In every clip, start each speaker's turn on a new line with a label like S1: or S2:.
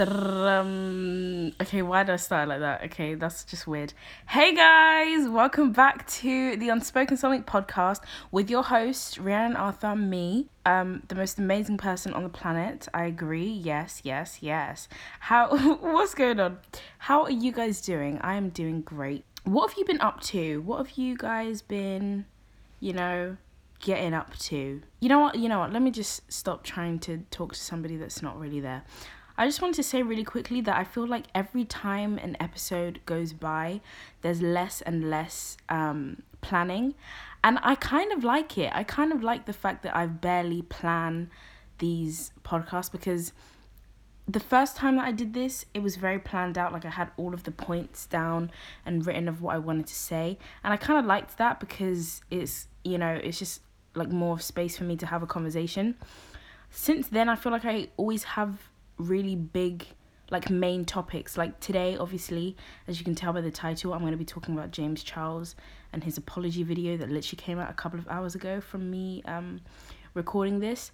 S1: Okay, why did I start like that? Okay, that's just weird. Hey guys, welcome back to the Unspoken Something podcast with your host, Rhiannon Arthur, me, um, the most amazing person on the planet. I agree. Yes, yes, yes. How, what's going on? How are you guys doing? I am doing great. What have you been up to? What have you guys been, you know, getting up to? You know what? You know what? Let me just stop trying to talk to somebody that's not really there. I just wanted to say really quickly that I feel like every time an episode goes by, there's less and less um, planning. And I kind of like it. I kind of like the fact that I barely plan these podcasts because the first time that I did this, it was very planned out. Like I had all of the points down and written of what I wanted to say. And I kind of liked that because it's, you know, it's just like more space for me to have a conversation. Since then, I feel like I always have really big like main topics. Like today obviously as you can tell by the title i'm going to be talking about james charles and his apology video that literally came out a couple of hours ago from me um recording this.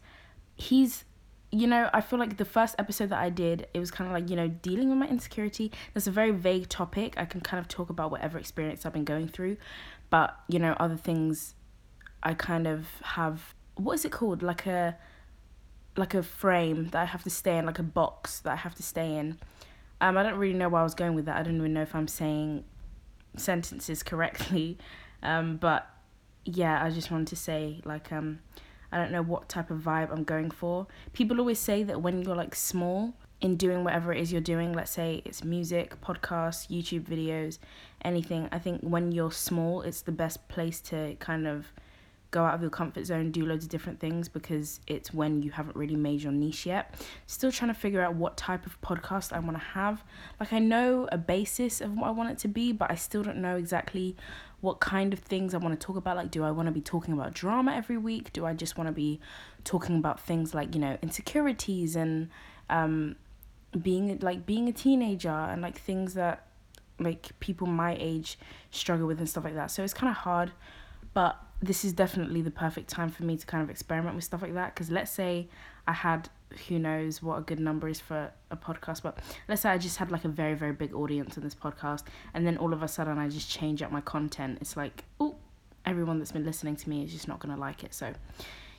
S1: He's you know i feel like the first episode that i did it was kind of like you know dealing with my insecurity. That's a very vague topic. I can kind of talk about whatever experience i've been going through. But you know other things i kind of have what is it called? Like a like a frame that I have to stay in, like a box that I have to stay in. Um, I don't really know where I was going with that. I don't even know if I'm saying sentences correctly. Um, but yeah, I just wanted to say like um, I don't know what type of vibe I'm going for. People always say that when you're like small in doing whatever it is you're doing, let's say it's music, podcasts, YouTube videos, anything. I think when you're small, it's the best place to kind of go out of your comfort zone, do loads of different things because it's when you haven't really made your niche yet. Still trying to figure out what type of podcast I want to have. Like, I know a basis of what I want it to be, but I still don't know exactly what kind of things I want to talk about. Like, do I want to be talking about drama every week? Do I just want to be talking about things like, you know, insecurities and, um, being like being a teenager and like things that like people my age struggle with and stuff like that. So it's kind of hard, but this is definitely the perfect time for me to kind of experiment with stuff like that. Because let's say I had who knows what a good number is for a podcast but let's say I just had like a very very big audience on this podcast and then all of a sudden I just change up my content. It's like oh everyone that's been listening to me is just not going to like it. So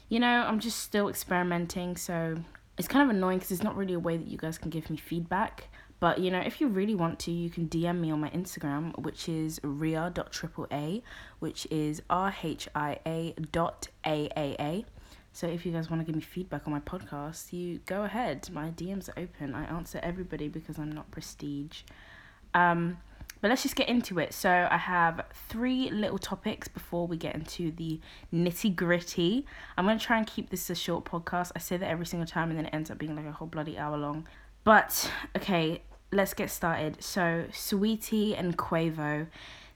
S1: you know I'm just still experimenting so it's kind of annoying because it's not really a way that you guys can give me feedback but you know, if you really want to, you can DM me on my Instagram, which is rhia.aaa, which is R H I A dot A A A. So if you guys want to give me feedback on my podcast, you go ahead. My DMs are open. I answer everybody because I'm not prestige. Um, but let's just get into it. So I have three little topics before we get into the nitty gritty. I'm gonna try and keep this a short podcast. I say that every single time, and then it ends up being like a whole bloody hour long. But okay, let's get started. So, Saweetie and Quavo.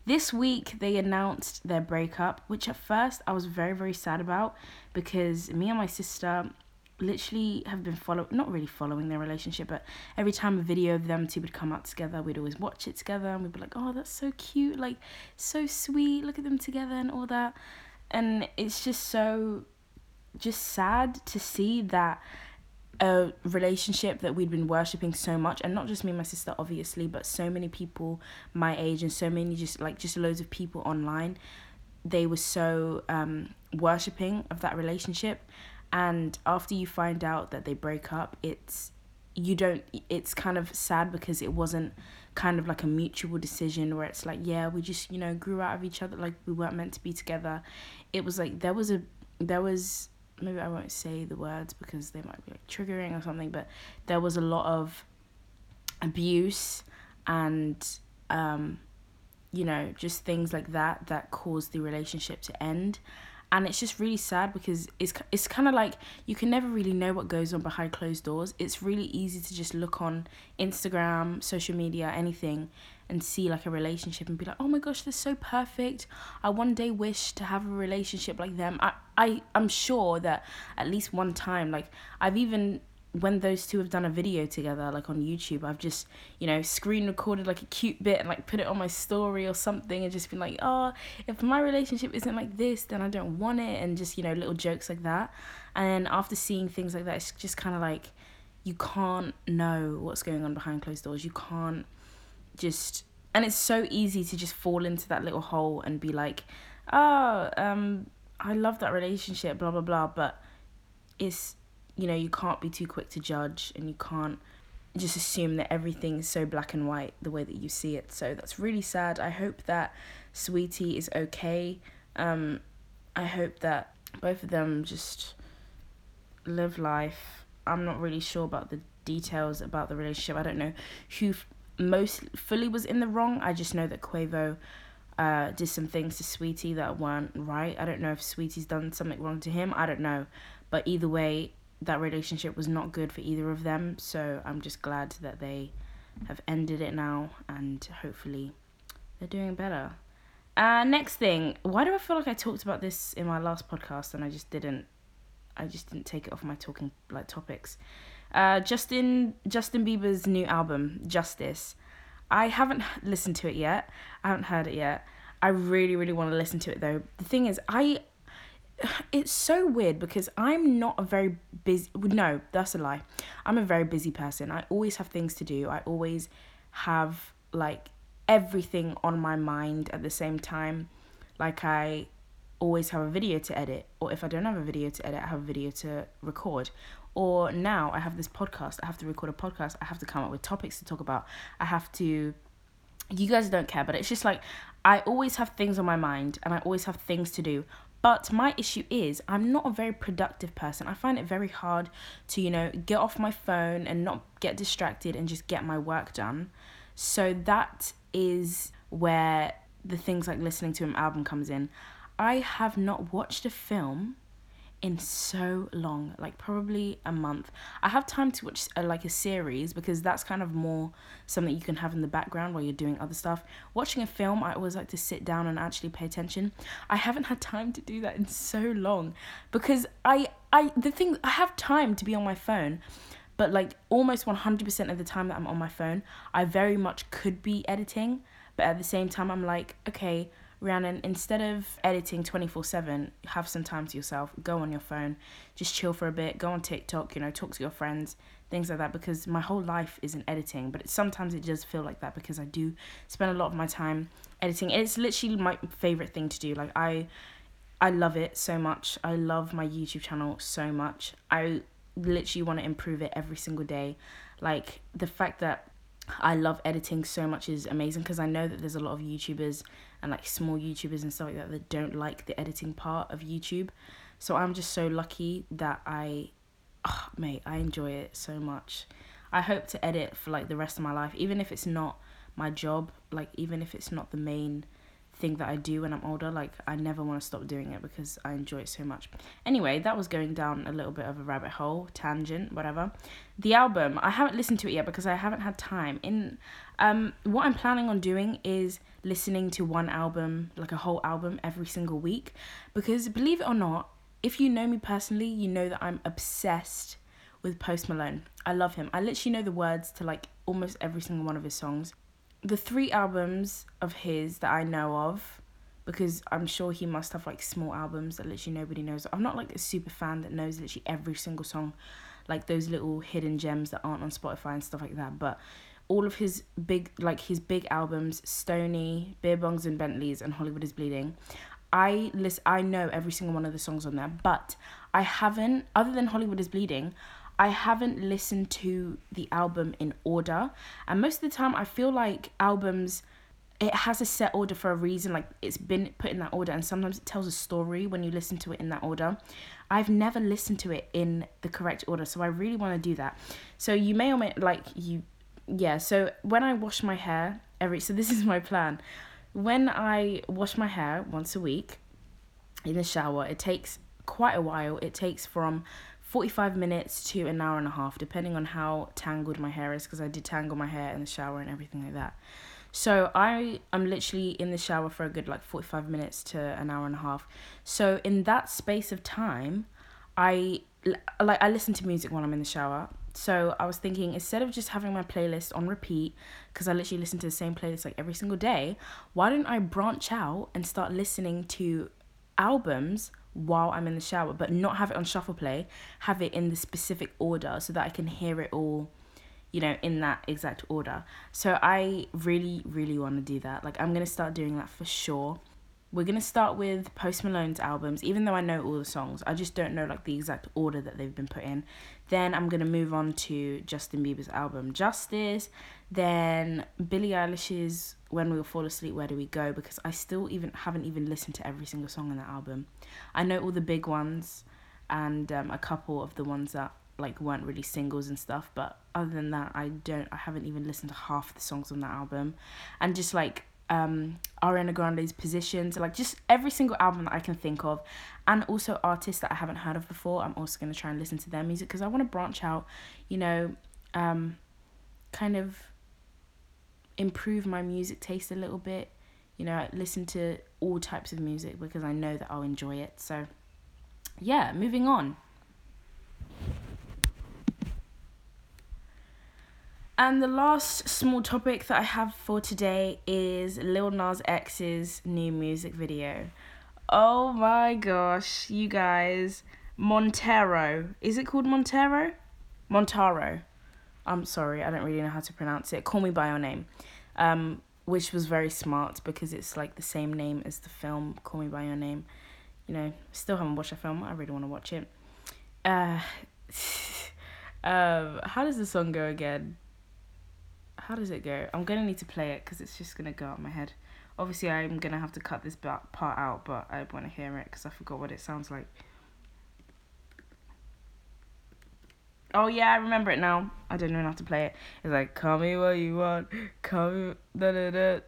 S1: This week they announced their breakup, which at first I was very, very sad about because me and my sister literally have been following not really following their relationship but every time a video of them two would come out together we'd always watch it together and we'd be like oh that's so cute like so sweet look at them together and all that and it's just so just sad to see that a relationship that we'd been worshipping so much and not just me and my sister obviously but so many people my age and so many just like just loads of people online they were so um worshipping of that relationship. And after you find out that they break up it's you don't it's kind of sad because it wasn't kind of like a mutual decision where it's like yeah we just you know grew out of each other like we weren't meant to be together. It was like there was a there was maybe I won't say the words because they might be like triggering or something, but there was a lot of abuse and um, you know just things like that that caused the relationship to end and it's just really sad because it's it's kind of like you can never really know what goes on behind closed doors. It's really easy to just look on Instagram, social media, anything and see like a relationship and be like, "Oh my gosh, they're so perfect. I one day wish to have a relationship like them." I I I'm sure that at least one time like I've even when those two have done a video together, like on YouTube, I've just, you know, screen recorded like a cute bit and like put it on my story or something and just been like, oh, if my relationship isn't like this, then I don't want it. And just, you know, little jokes like that. And after seeing things like that, it's just kind of like, you can't know what's going on behind closed doors. You can't just and it's so easy to just fall into that little hole and be like, "Oh, um I love that relationship, blah blah blah," but it's you know, you can't be too quick to judge and you can't just assume that everything is so black and white the way that you see it. So that's really sad. I hope that Saweetie is okay. Um I hope that both of them just live life. I'm not really sure about the details about the relationship. I don't know who f- most fully was in the wrong. I just know that Quavo uh, did some things to Saweetie that weren't right. I don't know if Saweetie's done something wrong to him. I don't know. But either way, that relationship was not good for either of them. So I'm just glad that they have ended it now and hopefully they're doing better. Uh, next thing, why do I feel like I talked about this in my last podcast and I just didn't? I just didn't take it off my talking like topics. Uh, Justin Justin Bieber's new album, Justice. I haven't listened to it yet. I haven't heard it yet. I really, really want to listen to it though. The thing is, I it's so weird because I'm not a very busy no, that's a lie. I'm a very busy person. I always have things to do. I always have like everything on my mind at the same time. Like I always have a video to edit, or if I don't have a video to edit, I have a video to record. Or now I have this podcast, I have to record a podcast, I have to come up with topics to talk about, I have to. You guys don't care, but it's just like I always have things on my mind and I always have things to do. But my issue is I'm not a very productive person. I find it very hard to, you know, get off my phone and not get distracted and just get my work done. So that is where the things like listening to an album comes in. I have not watched a film in so long, like probably a month. I have time to watch a, like a series because that's kind of more something you can have in the background while you're doing other stuff. Watching a film, I always like to sit down and actually pay attention. I haven't had time to do that in so long because I I the thing I have time to be on my phone, but like almost 100% of the time that I'm on my phone, I very much could be editing, but at the same time I'm like, okay, Rhiannon, instead of editing 24 7, have some time to yourself, go on your phone, just chill for a bit, go on TikTok, you know, talk to your friends, things like that, because my whole life isn't editing, but sometimes it does feel like that because I do spend a lot of my time editing. It's literally my favorite thing to do. Like, I. I love it so much. I love my YouTube channel so much. I literally want to improve it every single day. Like the fact that I love editing so much is amazing because I know that there's a lot of YouTubers and like small YouTubers and stuff like that that don't like the editing part of YouTube. So I'm just so lucky that I, oh, mate, I enjoy it so much. I hope to edit for like the rest of my life, even if it's not my job, like even if it's not the main thing that I do when I'm older. Like I never want to stop doing it because I enjoy it so much. Anyway, that was going down a little bit of a rabbit hole, tangent, whatever. The album, I haven't listened to it yet because I haven't had time. In um what I'm planning on doing is listening to one album, like a whole album every single week because believe it or not, if you know me personally, you know that I'm obsessed with Post Malone. I love him. I literally know the words to like almost every single one of his songs the three albums of his that I know of, because I'm sure he must have like small albums that literally nobody knows. I'm not like a super fan that knows literally every single song, like those little hidden gems that aren't on Spotify and stuff like that. But all of his big like his big albums, Stoney, Beer Bongs and Bentleys, and Hollywood is Bleeding. I list I know every single one of the songs on there, but I haven't other than Hollywood is Bleeding, I haven't listened to the album in order. And most of the time, I feel like albums, it has a set order for a reason. Like it's been put in that order, and sometimes it tells a story when you listen to it in that order. I've never listened to it in the correct order, so I really want to do that. So you may or may like you, yeah. So when I wash my hair every, so this is my plan. When I wash my hair once a week in the shower, it takes quite a while. It takes from 45 minutes to an hour and a half, depending on how tangled my hair is, because I did tangle my hair in the shower and everything like that. So I am literally in the shower for a good like 45 minutes to an hour and a half. So in that space of time, I like I listen to music when I'm in the shower. So I was thinking instead of just having my playlist on repeat because I literally listen to the same playlist like every single day, why don't I branch out and start listening to albums while I'm in the shower, but not have it on shuffle play, have it in the specific order so that I can hear it all, you know, in that exact order. So I really, really want to do that. Like, I'm going to start doing that for sure. We're to start with Post Malone's albums, even though I know all the songs, I just don't know like the exact order that they've been put in. Then I'm to move on to Justin Bieber's album Justice, then Billie Eilish's When We Will Fall Asleep, Where Do We Go? Because I still even haven't even listened to every single song on that album. I know all the big ones and um, a couple of the ones that like weren't really singles and stuff, but other than that, I don't. I haven't even listened to half the songs on that album, and just like um Ariana Grande's positions, like just every single album that I can think of, and also artists that I haven't heard of before. I'm also gonna try and listen to their music because I want to branch out, you know, um, kind of improve my music taste a little bit. You know, listen to all types of music because I know that I'll enjoy it. So, yeah, moving on. And the last small topic that I have for today is Lil Nas X's new music video. Oh my gosh, you guys. Montero. Is it called Montero? Montaro. I'm sorry, I don't really know how to pronounce it. Call Me By Your Name. Um, which was very smart because it's like the same name as the film Call Me By Your Name. You know, still haven't watched the film. I really want to watch it. Uh, um, how does the song go again? How does it go? I'm gonna need to play it because it's just gonna go out my head. Obviously, I'm gonna have to cut this part out, but I want to hear it because I forgot what it sounds like. Oh yeah, I remember it now. I don't know how to play it. It's like call me what you want, call me da da da.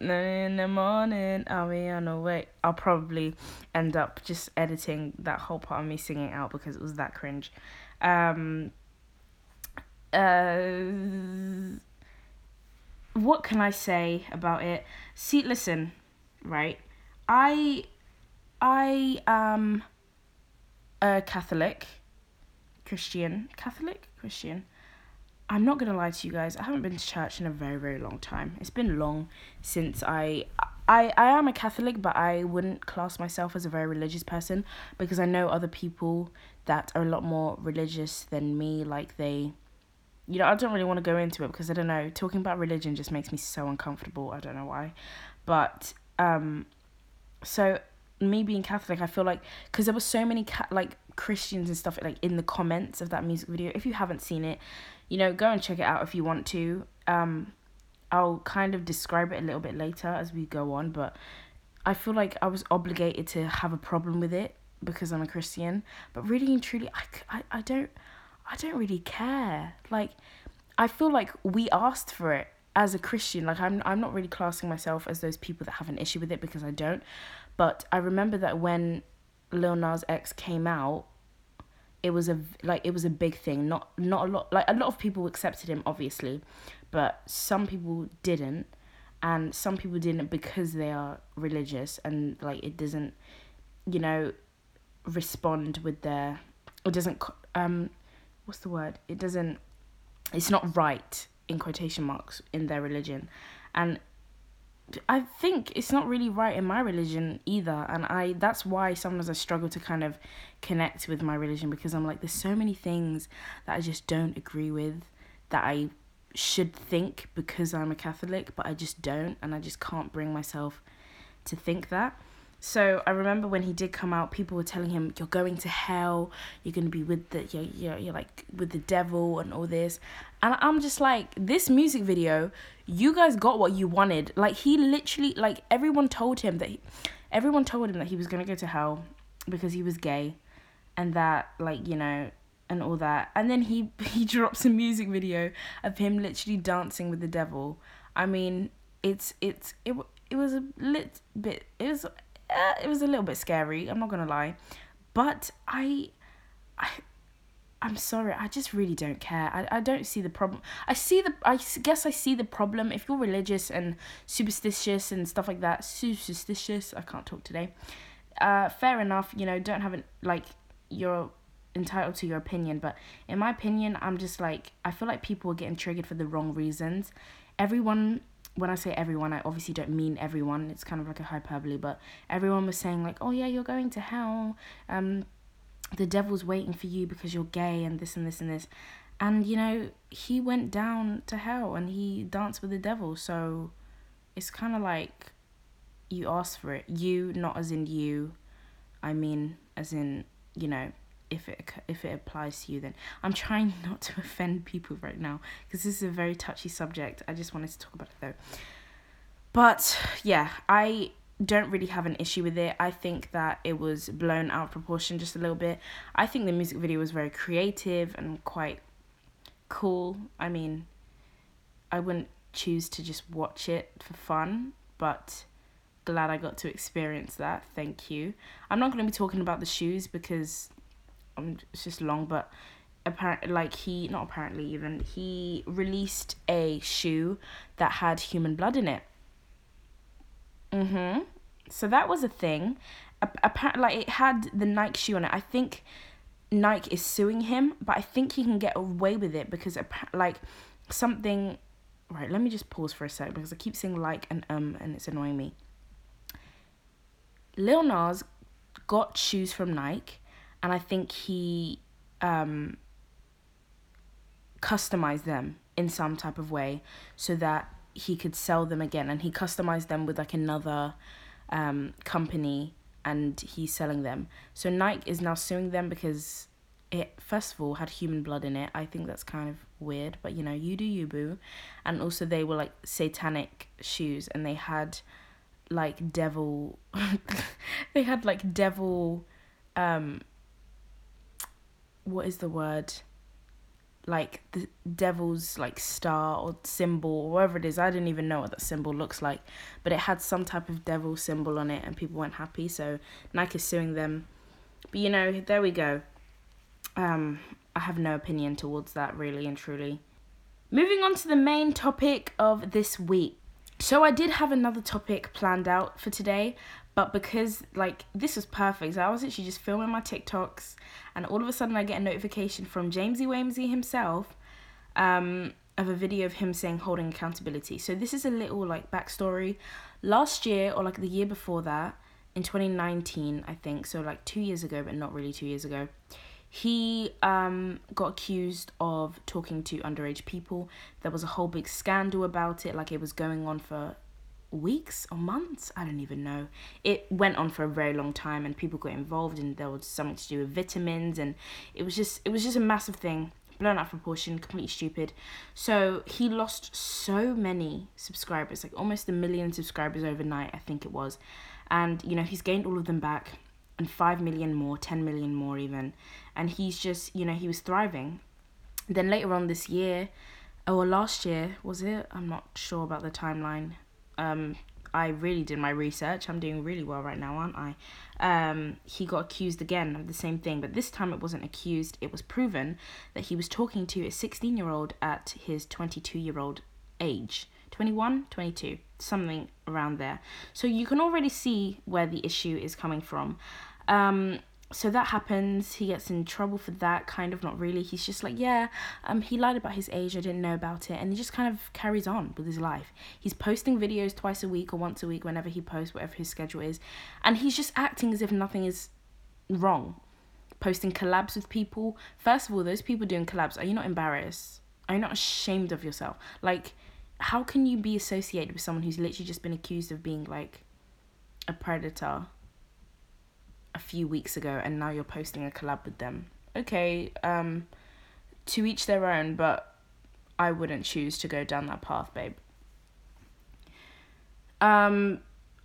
S1: In the morning, I'll be on the way. I'll probably end up just editing that whole part of me singing out because it was that cringe. Um, uh, what can I say about it? See, listen, right? I, I am a Catholic Christian, Catholic, Christian. I'm not gonna lie to you guys. I haven't been to church in a very, very long time. It's been long since I, I, I am a Catholic, but I wouldn't class myself as a very religious person because I know other people that are a lot more religious than me. Like they, you know, I don't really want to go into it because I don't know. Talking about religion just makes me so uncomfortable. I don't know why, but um, so me being Catholic, I feel like because there were so many ca- like Christians and stuff like in the comments of that music video. If you haven't seen it, you know, go and check it out if you want to. Um, I'll kind of describe it a little bit later as we go on, but I feel like I was obligated to have a problem with it because I'm a Christian. But really and truly, I, I, I don't, I don't really care. Like, I feel like we asked for it as a Christian. Like, I'm, I'm not really classing myself as those people that have an issue with it because I don't. But I remember that when Lil Nas X came out, it was a like it was a big thing. Not not a lot like a lot of people accepted him obviously, but some people didn't, and some people didn't because they are religious and like it doesn't, you know, respond with their it doesn't um, what's the word? It doesn't. It's not right in quotation marks in their religion, and I think it's not really right in my religion either, and I that's why sometimes I struggle to kind of connect with my religion because I'm like, there's so many things that I just don't agree with that I should think because I'm a Catholic, but I just don't, and I just can't bring myself to think that. So I remember when he did come out, people were telling him, "You're going to hell. You're gonna be with the you're you're, you're like with the devil and all this," and I'm just like, this music video, you guys got what you wanted. Like he literally, like everyone told him that, he, everyone told him that he was gonna go to hell because he was gay, and that like you know and all that, and then he he drops a music video of him literally dancing with the devil. I mean, it's it's it it was a lit bit it was uh, it was a little bit scary. I'm not gonna lie, but I, I, I'm sorry. I just really don't care. I, I don't see the problem. I see the. I guess I see the problem. If you're religious and superstitious and stuff like that, superstitious. I can't talk today. Uh, fair enough. You know, don't have it like you're entitled to your opinion. But in my opinion, I'm just like I feel like people are getting triggered for the wrong reasons. Everyone when I say everyone, I obviously don't mean everyone. It's kind of like a hyperbole, but everyone was saying like, "Oh yeah, you're going to hell. Um, the devil's waiting for you because you're gay and this and this and this." And you know, he went down to hell and he danced with the devil. So it's kind of like you asked for it. You, not as in you. I mean, as in you know, if it if it applies to you then i'm trying not to offend people right now because this is a very touchy subject. I just wanted to talk about it though. But yeah i don't really have an issue with it. I think that it was blown out of proportion just a little bit. I think the music video was very creative and quite cool. I mean i wouldn't choose to just watch it for fun but glad i got to experience that. Thank you. I'm not going to be talking about the shoes because um, it's just long, but apparently, like he not apparently even he released a shoe that had human blood in it. Mm Mhm. So that was a thing. Apparently, like it had the Nike shoe on it. I think Nike is suing him, but I think he can get away with it because like something. Right, let me just pause for a sec because I keep saying like and um and it's annoying me. Lil Nas got shoes from Nike and I think he um, customized them in some type of way so that he could sell them again, and he customized them with like another um, company, and he's selling them. So Nike is now suing them because it first of all had human blood in it. I think that's kind of weird, but you know, you do you boo. And also they were like satanic shoes and they had like devil they had like devil um what is the word? Like the devil's like star or symbol or whatever it is. I didn't even know what that symbol looks like, but it had some type of devil symbol on it, and people weren't happy. So Nike is suing them. But you know, there we go. Um, I have no opinion towards that, really and truly. Moving on to the main topic of this week. So I did have another topic planned out for today, but because like this was perfect, so I was actually just filming my TikToks, and all of a sudden I get a notification from Jamesy Wamesy himself, um, of a video of him saying holding accountability. So this is a little like backstory. Last year or like the year before that, in 2019, I think, so like two years ago, but not really two years ago, he um, got accused of talking to underage people. There was a whole big scandal about it, like it was going on for weeks or months. I don't even know. It went on for a very long time and people got involved and there was something to do with vitamins and it was just it was just a massive thing blown out of proportion completely stupid. So he lost so many subscribers like almost a million subscribers overnight i think it was. And you know he's gained all of them back and 5 million more 10 million more even and he's just you know he was thriving then later on this year or last year was it i'm not sure about the timeline um, I really did my research. I'm doing really well right now, aren't I? Um, he got accused again of the same thing, but this time it wasn't accused. It was proven that he was talking to a 16 year old at his 22 year old age. 21, 22, something around there. So you can already see where the issue is coming from. Um, so that happens he gets in trouble for that kind of not really. He's just like yeah um he lied about his age i didn't know about it and he just kind of carries on with his life. He's posting videos twice a week or once a week whenever he posts whatever his schedule is and he's just acting as if nothing is wrong. Posting collabs with people. First of all those people doing collabs are you not embarrassed? Are you not ashamed of yourself? Like how can you be associated with someone who's literally just been accused of being like a predator a few weeks ago and now you're posting a collab with them. Okay, um, to each their own, but I wouldn't choose to go down that path, babe. Um,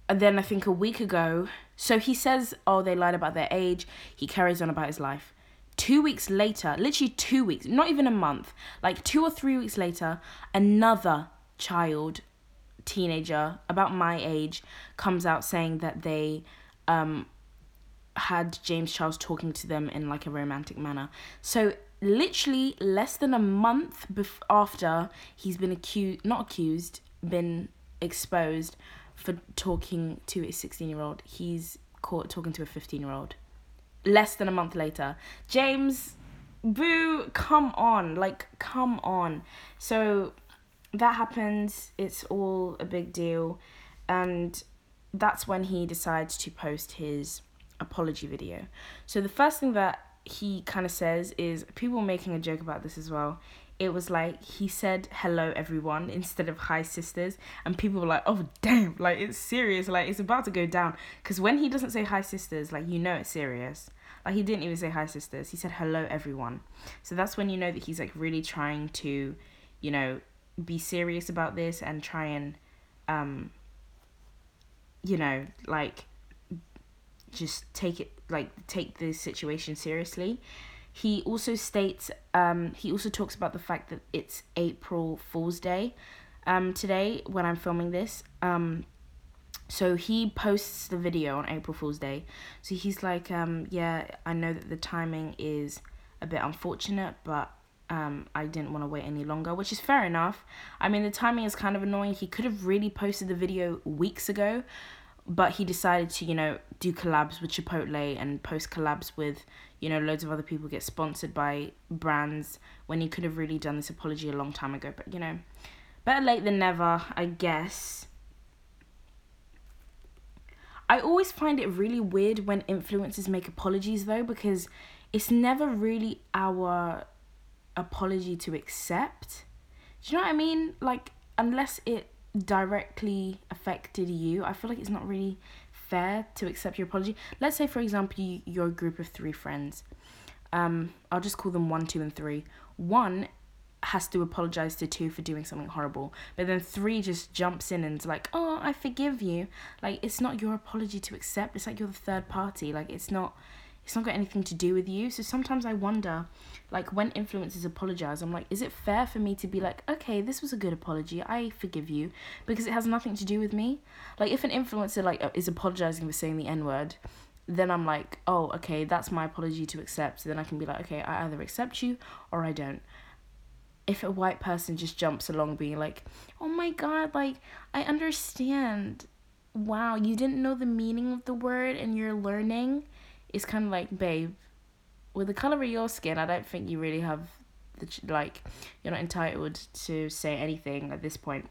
S1: and then I think a week ago, so he says, oh, they lied about their age. He carries on about his life. Two weeks later, literally two weeks, not even a month, like two or three weeks later, another child, teenager, about my age, comes out saying that they um, had James Charles talking to them in like a romantic manner. So literally less than a month bef- after he's been accused, not accused, been exposed for talking to a 16 year old, he's caught talking to a 15 year old. Less than a month later. James, boo, come on. Like, come on. So that happens. It's all a big deal, and that's when he decides to post his apology video. So the first thing that he kind of says is people making a joke about this as well. It was like he said hello everyone instead of hi sisters and people were like oh damn like it's serious like it's about to go down cuz when he doesn't say hi sisters like you know it's serious. Like he didn't even say hi sisters. He said hello everyone. So that's when you know that he's like really trying to, you know, be serious about this and try and um you know, like just take it like take the situation seriously. He also states um he also talks about the fact that it's April Fool's Day um today when I'm filming this. Um so he posts the video on April Fool's Day. So he's like, um, yeah, I know that the timing is a bit unfortunate, but um, I didn't want to wait any longer, which is fair enough. I mean, the timing is kind of annoying. He could have really posted the video weeks ago, but he decided to, you know, do collabs with Chipotle and post collabs with, you know, loads of other people, get sponsored by brands when he could have really done this apology a long time ago. But, you know, better late than never, I guess. I always find it really weird when influencers make apologies though, because it's never really our apology to accept. Do you know what I mean? Like, unless it directly affected you, I feel like it's not really fair to accept your apology. Let's say, for example, you, you're a group of three friends. Um, I'll just call them one, two, and three. One has to apologize to two for doing something horrible, but then three just jumps in and's like, "Oh, I forgive you." Like it's not your apology to accept. It's like you're the third party. Like it's not it's not got anything to do with you. So sometimes I wonder, like when influencers apologize, I'm like, is it fair for me to be like, okay, this was a good apology, I forgive you, because it has nothing to do with me. Like if an influencer like is apologizing for saying the n word, then I'm like, oh, okay, that's my apology to accept. So then I can be like, okay, I either accept you or I don't. If a white person just jumps along being like, oh my god, like I understand. Wow, you didn't know the meaning of the word and you're learning it's kind of like, babe, with the color of your skin, I don't think you really have the like you're not entitled to say anything at this point.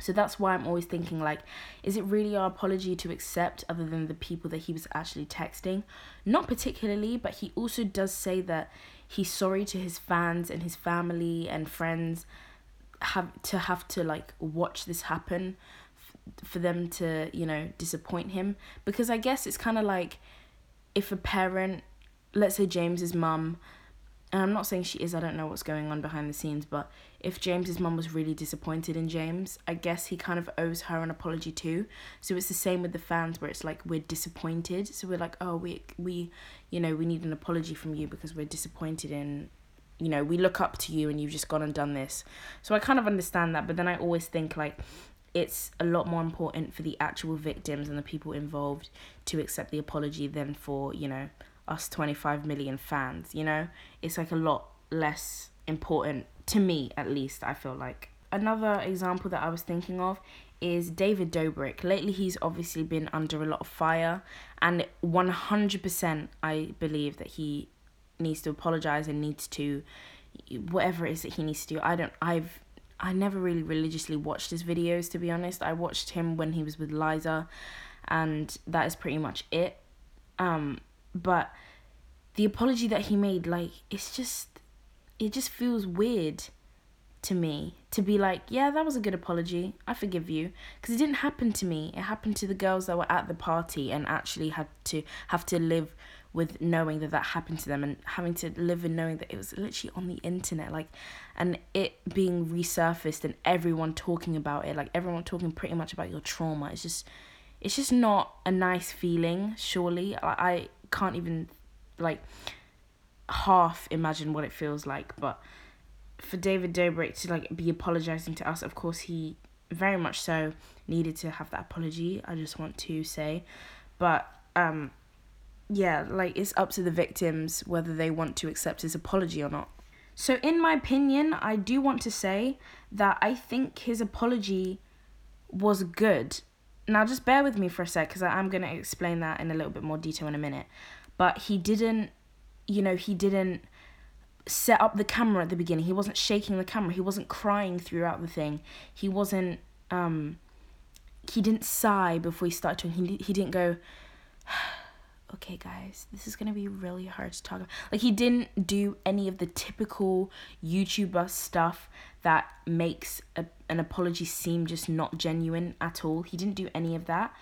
S1: So that's why I'm always thinking like, is it really our apology to accept other than the people that he was actually texting? Not particularly, but he also does say that he's sorry to his fans and his family and friends have to have to like watch this happen f- for them to, you know, disappoint him because I guess it's kind of like if a parent, let's say James's mum, and I'm not saying she is, I don't know what's going on behind the scenes, but if James's mum was really disappointed in James, I guess he kind of owes her an apology too. So it's the same with the fans where it's like we're disappointed. So we're like, oh, we, we, you know, we need an apology from you because we're disappointed in, you know, we look up to you and you've just gone and done this. So I kind of understand that, but then I always think like, it's a lot more important for the actual victims and the people involved to accept the apology than for, you know, us 25 million fans, you know? It's like a lot less important to me at least, I feel like. Another example that I was thinking of is David Dobrik. Lately he's obviously been under a lot of fire and 100% I believe that he needs to apologize and needs to whatever it is that he needs to do. I don't I've I never really religiously watched his videos to be honest. I watched him when he was with Liza and that is pretty much it. Um but the apology that he made like it's just it just feels weird to me to be like, yeah, that was a good apology. I forgive you because it didn't happen to me. It happened to the girls that were at the party and actually had to have to live with knowing that that happened to them and having to live in knowing that it was literally on the internet like and it being resurfaced and everyone talking about it like everyone talking pretty much about your trauma it's just it's just not a nice feeling surely. I, I can't even like half imagine what it feels like but for david dobrik to like be apologizing to us of course he very much so needed to have that apology i just want to say. But um yeah, like it's up to the victims whether they want to accept his apology or not. So, in my opinion, I do want to say that I think his apology was good. Now, just bear with me for a sec because I'm going to explain that in a little bit more detail in a minute. But he didn't, you know, he didn't set up the camera at the beginning. He wasn't shaking the camera. He wasn't crying throughout the thing. He wasn't um he didn't sigh before he started talking. He he didn't go okay guys, this is to be really hard to talk about. Like he didn't do any of the typical YouTuber stuff that makes a, an apology seem just not genuine at all. He didn't do any of that.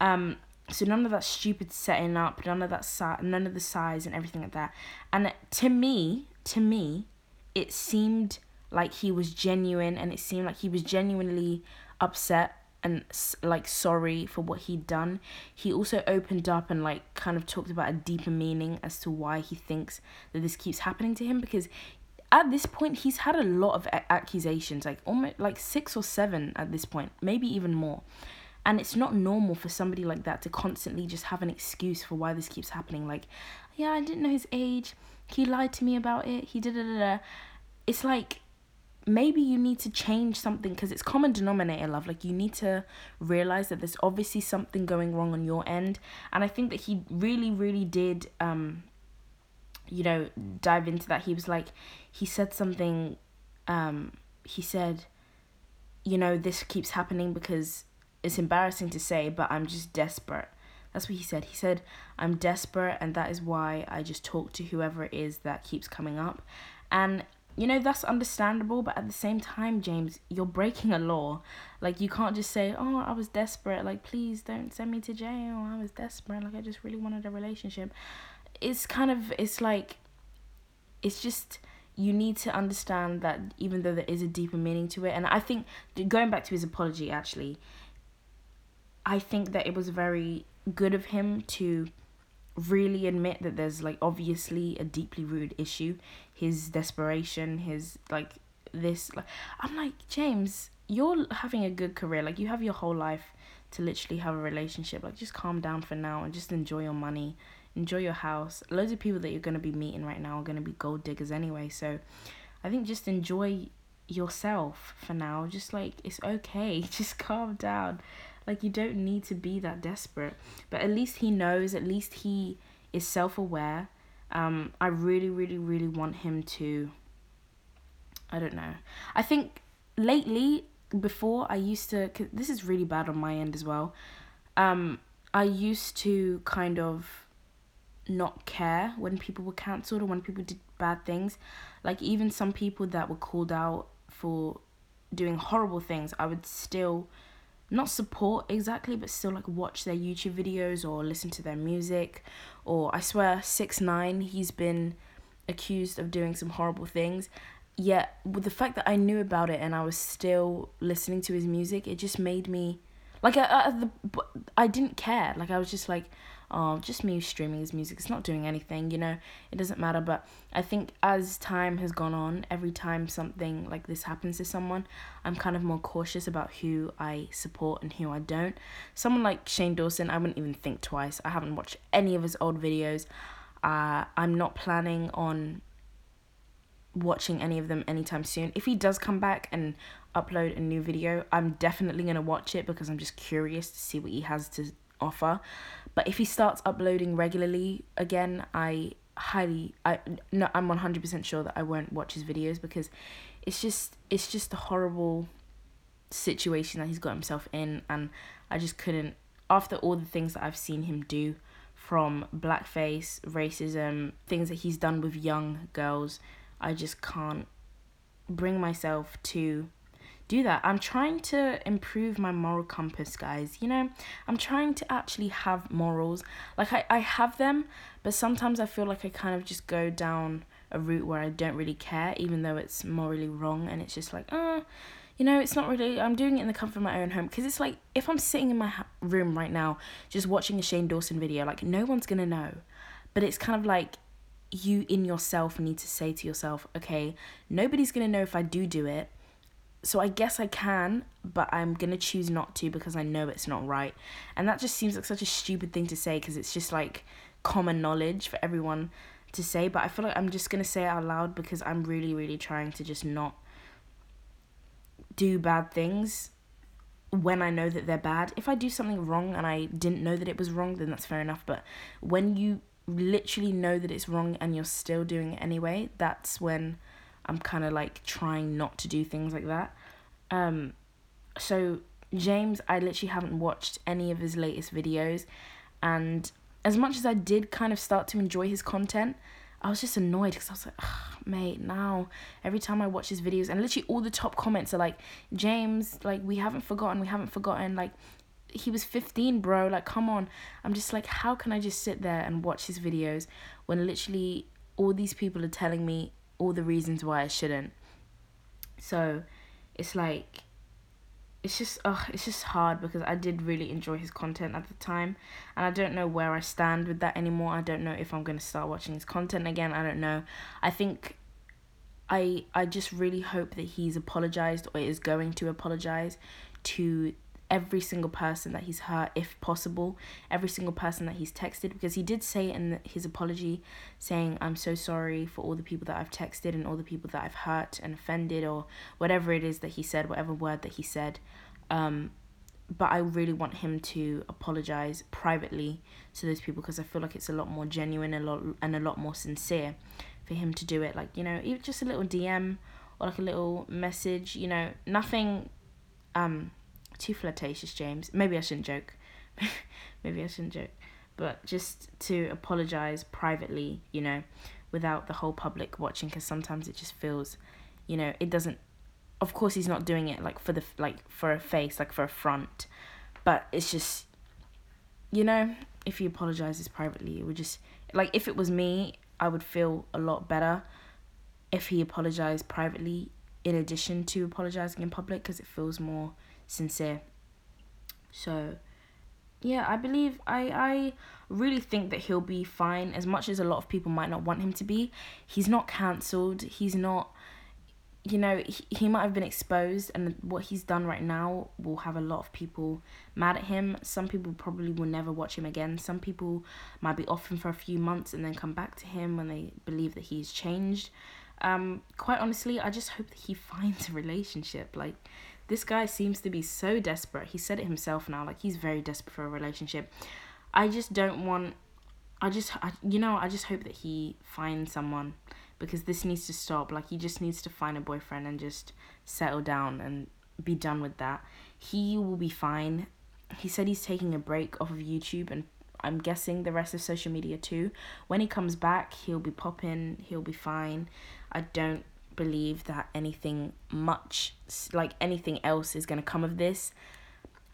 S1: Um so none of that stupid setting up, none of that si- none of the size and everything like that. And to me, to me, it seemed like he was genuine and it seemed like he was genuinely upset and like sorry for what he'd done. He also opened up and like kind of talked about a deeper meaning as to why he thinks that this keeps happening to him because at this point he's had a lot of accusations like almost like 6 or 7 at this point, maybe even more. And it's not normal for somebody like that to constantly just have an excuse for why this keeps happening. Like, yeah, I didn't know his age. He lied to me about it. He did it. It's like maybe you need to change something because it's common denominator love like you need to realize that there's obviously something going wrong on your end and i think that he really really did um you know dive into that he was like he said something um he said you know this keeps happening because it's embarrassing to say, but I'm just desperate. That's what he said. He said, I'm desperate, and that is why I just talk to whoever it is that keeps coming up. And, you know, that's understandable, but at the same time, James, you're breaking a law. Like, you can't just say, oh, I was desperate. Like, please don't send me to jail. I was desperate. Like, I just really wanted a relationship. It's kind of, it's like, it's just you need to understand that even though there is a deeper meaning to it and i think going back to his apology actually I think that it was very good of him to really admit that there's like obviously a deeply rooted issue his desperation his like this like i'm like james you're having a good career. Like you have your whole life to literally have a relationship. Like just calm down for now and just enjoy your money. Enjoy your house. Loads of people that you're to be meeting right now are to be gold diggers anyway. So i think just enjoy yourself for now. Just like it's okay. Just calm down. Like you don't need to be that desperate. But at least he knows, at least he is self-aware. Um I really really really want him to I don't know. I think lately before I used to this is really bad on my end as well. Um I used to kind of not care when people were cancelled or when people did bad things. Like even some people that were called out for doing horrible things, I would still not support exactly, but still like watch their YouTube videos or listen to their music. Or I swear, six nine, he's been accused of doing some horrible things. Yet with the fact that I knew about it and I was still listening to his music, it just made me like I, I, the, I didn't care. Like I was just like, oh, just me streaming his music. It's not doing anything, you know. It doesn't matter. But I think as time has gone on, every time something like this happens to someone, I'm kind of more cautious about who I support and who I don't. Someone like Shane Dawson, I wouldn't even think twice. I haven't watched any of his old videos. Uh, I'm not planning on watching any of them anytime soon. If he does come back and upload a new video, I'm definitely going to watch it because I'm just curious to see what he has to offer. But if he starts uploading regularly again, I highly I no I'm 100% sure that I won't watch his videos because it's just it's just a horrible situation that he's got himself in and I just couldn't after all the things that I've seen him do from blackface, racism, things that he's done with young girls, I just can't bring myself to do that. I'm trying to improve my moral compass, guys. You know, I'm trying to actually have morals. Like, I, I have them, but sometimes I feel like I kind of just go down a route where I don't really care, even though it's morally wrong. And it's just like, uh, you know, it's not really, I'm doing it in the comfort of my own home. Because it's like, if I'm sitting in my room right now, just watching a Shane Dawson video, like, no one's going to know. But it's kind of like, you in yourself need to say to yourself, okay, nobody's going to know if I do do it so I guess I can, but I'm gonna choose not to because I know it's not right. And that just seems like such a stupid thing to say because it's just like common knowledge for everyone to say. But I feel like I'm just gonna say it out loud because I'm really, really trying to just not do bad things when I know that they're bad. If I do something wrong and I didn't know that it was wrong, then that's fair enough. But when you literally know that it's wrong and you're still doing it anyway, that's when I'm kind of like trying not to do things like that. Um, so James, I literally haven't watched any of his latest videos, and as much as I did kind of start to enjoy his content, I was just annoyed because I was like, oh, mate, now every time I watch his videos, and literally all the top comments are like, James, like we haven't forgotten, we haven't forgotten, like he was 15 bro like come on. I'm just like how can i just sit there and watch his videos when literally all these people are telling me all the reasons why i shouldn't? So it's like it's just oh it's just hard because i did really enjoy his content at the time. And i don't know where i stand with that anymore. I don't know if i'm to start watching his content again. I don't know. I think i i just really hope that he's apologized or is going to apologize to every single person that he's hurt if possible every single person that he's texted because he did say in his apology saying i'm so sorry for all the people that i've texted and all the people that i've hurt and offended or whatever it is that he said whatever word that he said. Um, but i really want him to apologize privately to those people because i feel like it's a lot more genuine a lot and a lot more sincere for him to do it. Like you know even just a little dm or like a little message you know nothing um too flirtatious, James. Maybe I shouldn't joke. Maybe I shouldn't joke. But just to apologize privately, you know, without the whole public watching, because sometimes it just feels, you know, it doesn't. Of course, he's not doing it like for the like for a face, like for a front, but it's just, you know, if he apologizes privately, it would just like if it was me, I would feel a lot better if he apologized privately in addition to apologizing in public because it feels more sincere. So, yeah, I believe I I really think that he'll be fine. As much as a lot of people might not want him to be, he's not cancelled. He's not. You know, he, he might have been exposed, and what he's done right now will have a lot of people mad at him. Some people probably will never watch him again. Some people might be off him for a few months and then come back to him when they believe that he's changed. Um, quite honestly, I just hope that he finds a relationship. Like, this guy seems to be so desperate. He said it himself now, like he's very desperate for a relationship. I just don't want I just I, you know, I just hope that he finds someone because this needs to stop. Like he just needs to find a boyfriend and just settle down and be done with that. He will be fine. He said he's taking a break off of YouTube and I'm guessing the rest of social media too. When he comes back, he'll be popping, he'll be fine. I don't believe that anything much like anything else is going to come of this.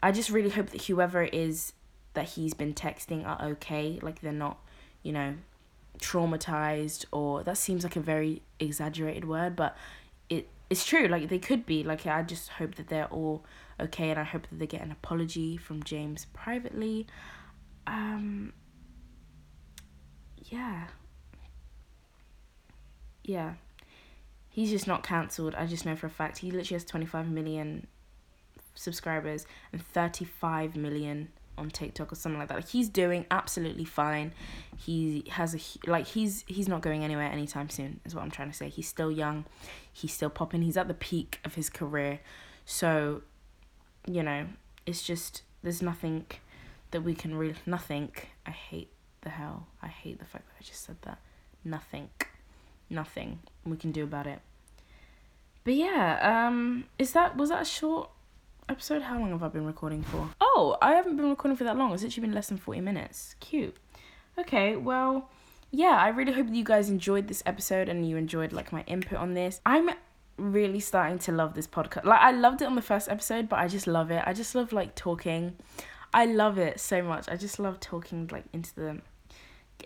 S1: I just really hope that whoever it is that he's been texting are okay, like they're not, you know, traumatized or that seems like a very exaggerated word, but it it's true. Like they could be. Like I just hope that they're all okay, and I hope that they get an apology from James privately. Um. Yeah. Yeah he's just not cancelled. I just know for a fact he literally has 25 million subscribers and 35 million on TikTok or something like that. Like he's doing absolutely fine. He has a like he's he's not going anywhere anytime soon. Is what I'm trying to say. He's still young. He's still popping. He's at the peak of his career. So, you know, it's just there's nothing that we can really nothing. I hate the hell. I hate the fact that I just said that. Nothing nothing we can do about it. But yeah, um, is that was that a short episode? How long have I been recording for? Oh, I haven't been recording for that long. It's actually been less than forty minutes. Cute. Okay, well, yeah, I really hope you guys enjoyed this episode and you enjoyed like my input on this. I'm really starting to love this podcast. Like I loved it on the first episode, but I just love it. I just love like talking. I love it so much. I just love talking like into the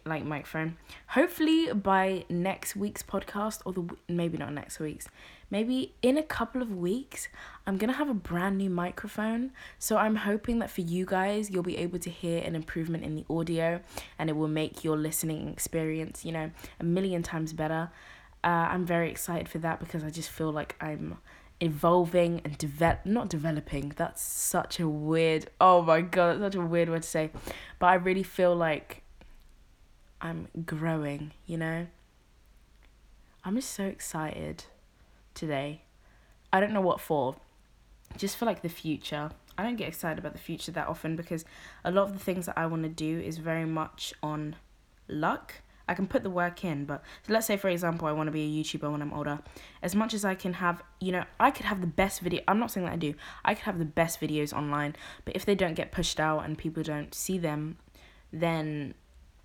S1: like microphone. Hopefully by next week's podcast or the maybe not next week's. Maybe in a couple of weeks, I'm going to have a brand new microphone. So I'm hoping that for you guys, you'll be able to hear an improvement in the audio and it will make your listening experience, you know, a million times better. Uh, I'm very excited for that because I just feel like I'm evolving and develop not developing that's such a weird oh my god that's such a weird word to say but i really feel like I'm growing, you know? I'm just so excited today. I don't know what for. Just for like the future. I don't get excited about the future that often because a lot of the things that I want to do is very much on luck. I can put the work in, but let's say for example I want to be a YouTuber when I'm older. As much as I can have, you know, I could have the best video. I'm not saying that I do. I could have the best videos online, but if they don't get pushed out and people don't see them, then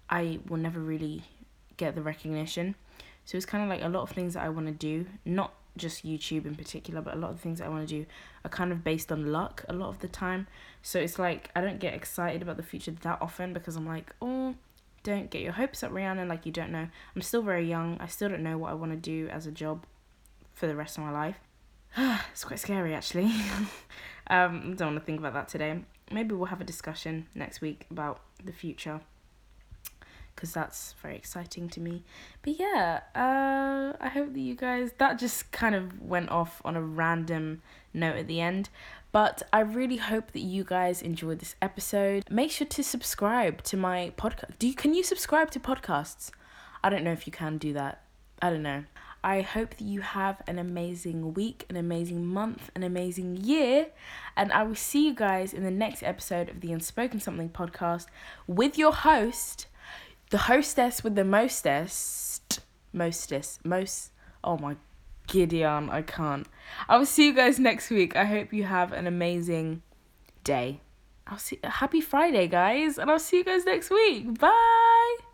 S1: I will never really get the recognition. So it's kind of like a lot of things that I want to do, not just YouTube in particular, but a lot of things that I want to do are kind of based on luck a lot of the time. So it's like I don't get excited about the future that often because I'm like, oh, don't get your hopes up, Rihanna, like you don't know. I'm still very young. I still don't know what I want to do as a job for the rest of my life. it's quite scary actually. um, don't want to think about that today. Maybe we'll have a discussion next week about the future because that's very exciting to me. But yeah, uh, I hope that you guys, that just kind of went off on a random note at the end. But I really hope that you guys enjoyed this episode. Make sure to subscribe to my podcast. Do you can you subscribe to podcasts? I don't know if you can do that. I don't know. I hope that you have an amazing week, an amazing month, an amazing year, and I will see you guys in the next episode of the Unspoken Something podcast with your host, the hostess with the mostest, mostest, most. Oh my Gideon, I can't. I will see you guys next week. I hope you have an amazing day. I'll see happy Friday, guys, and I'll see you guys next week. Bye.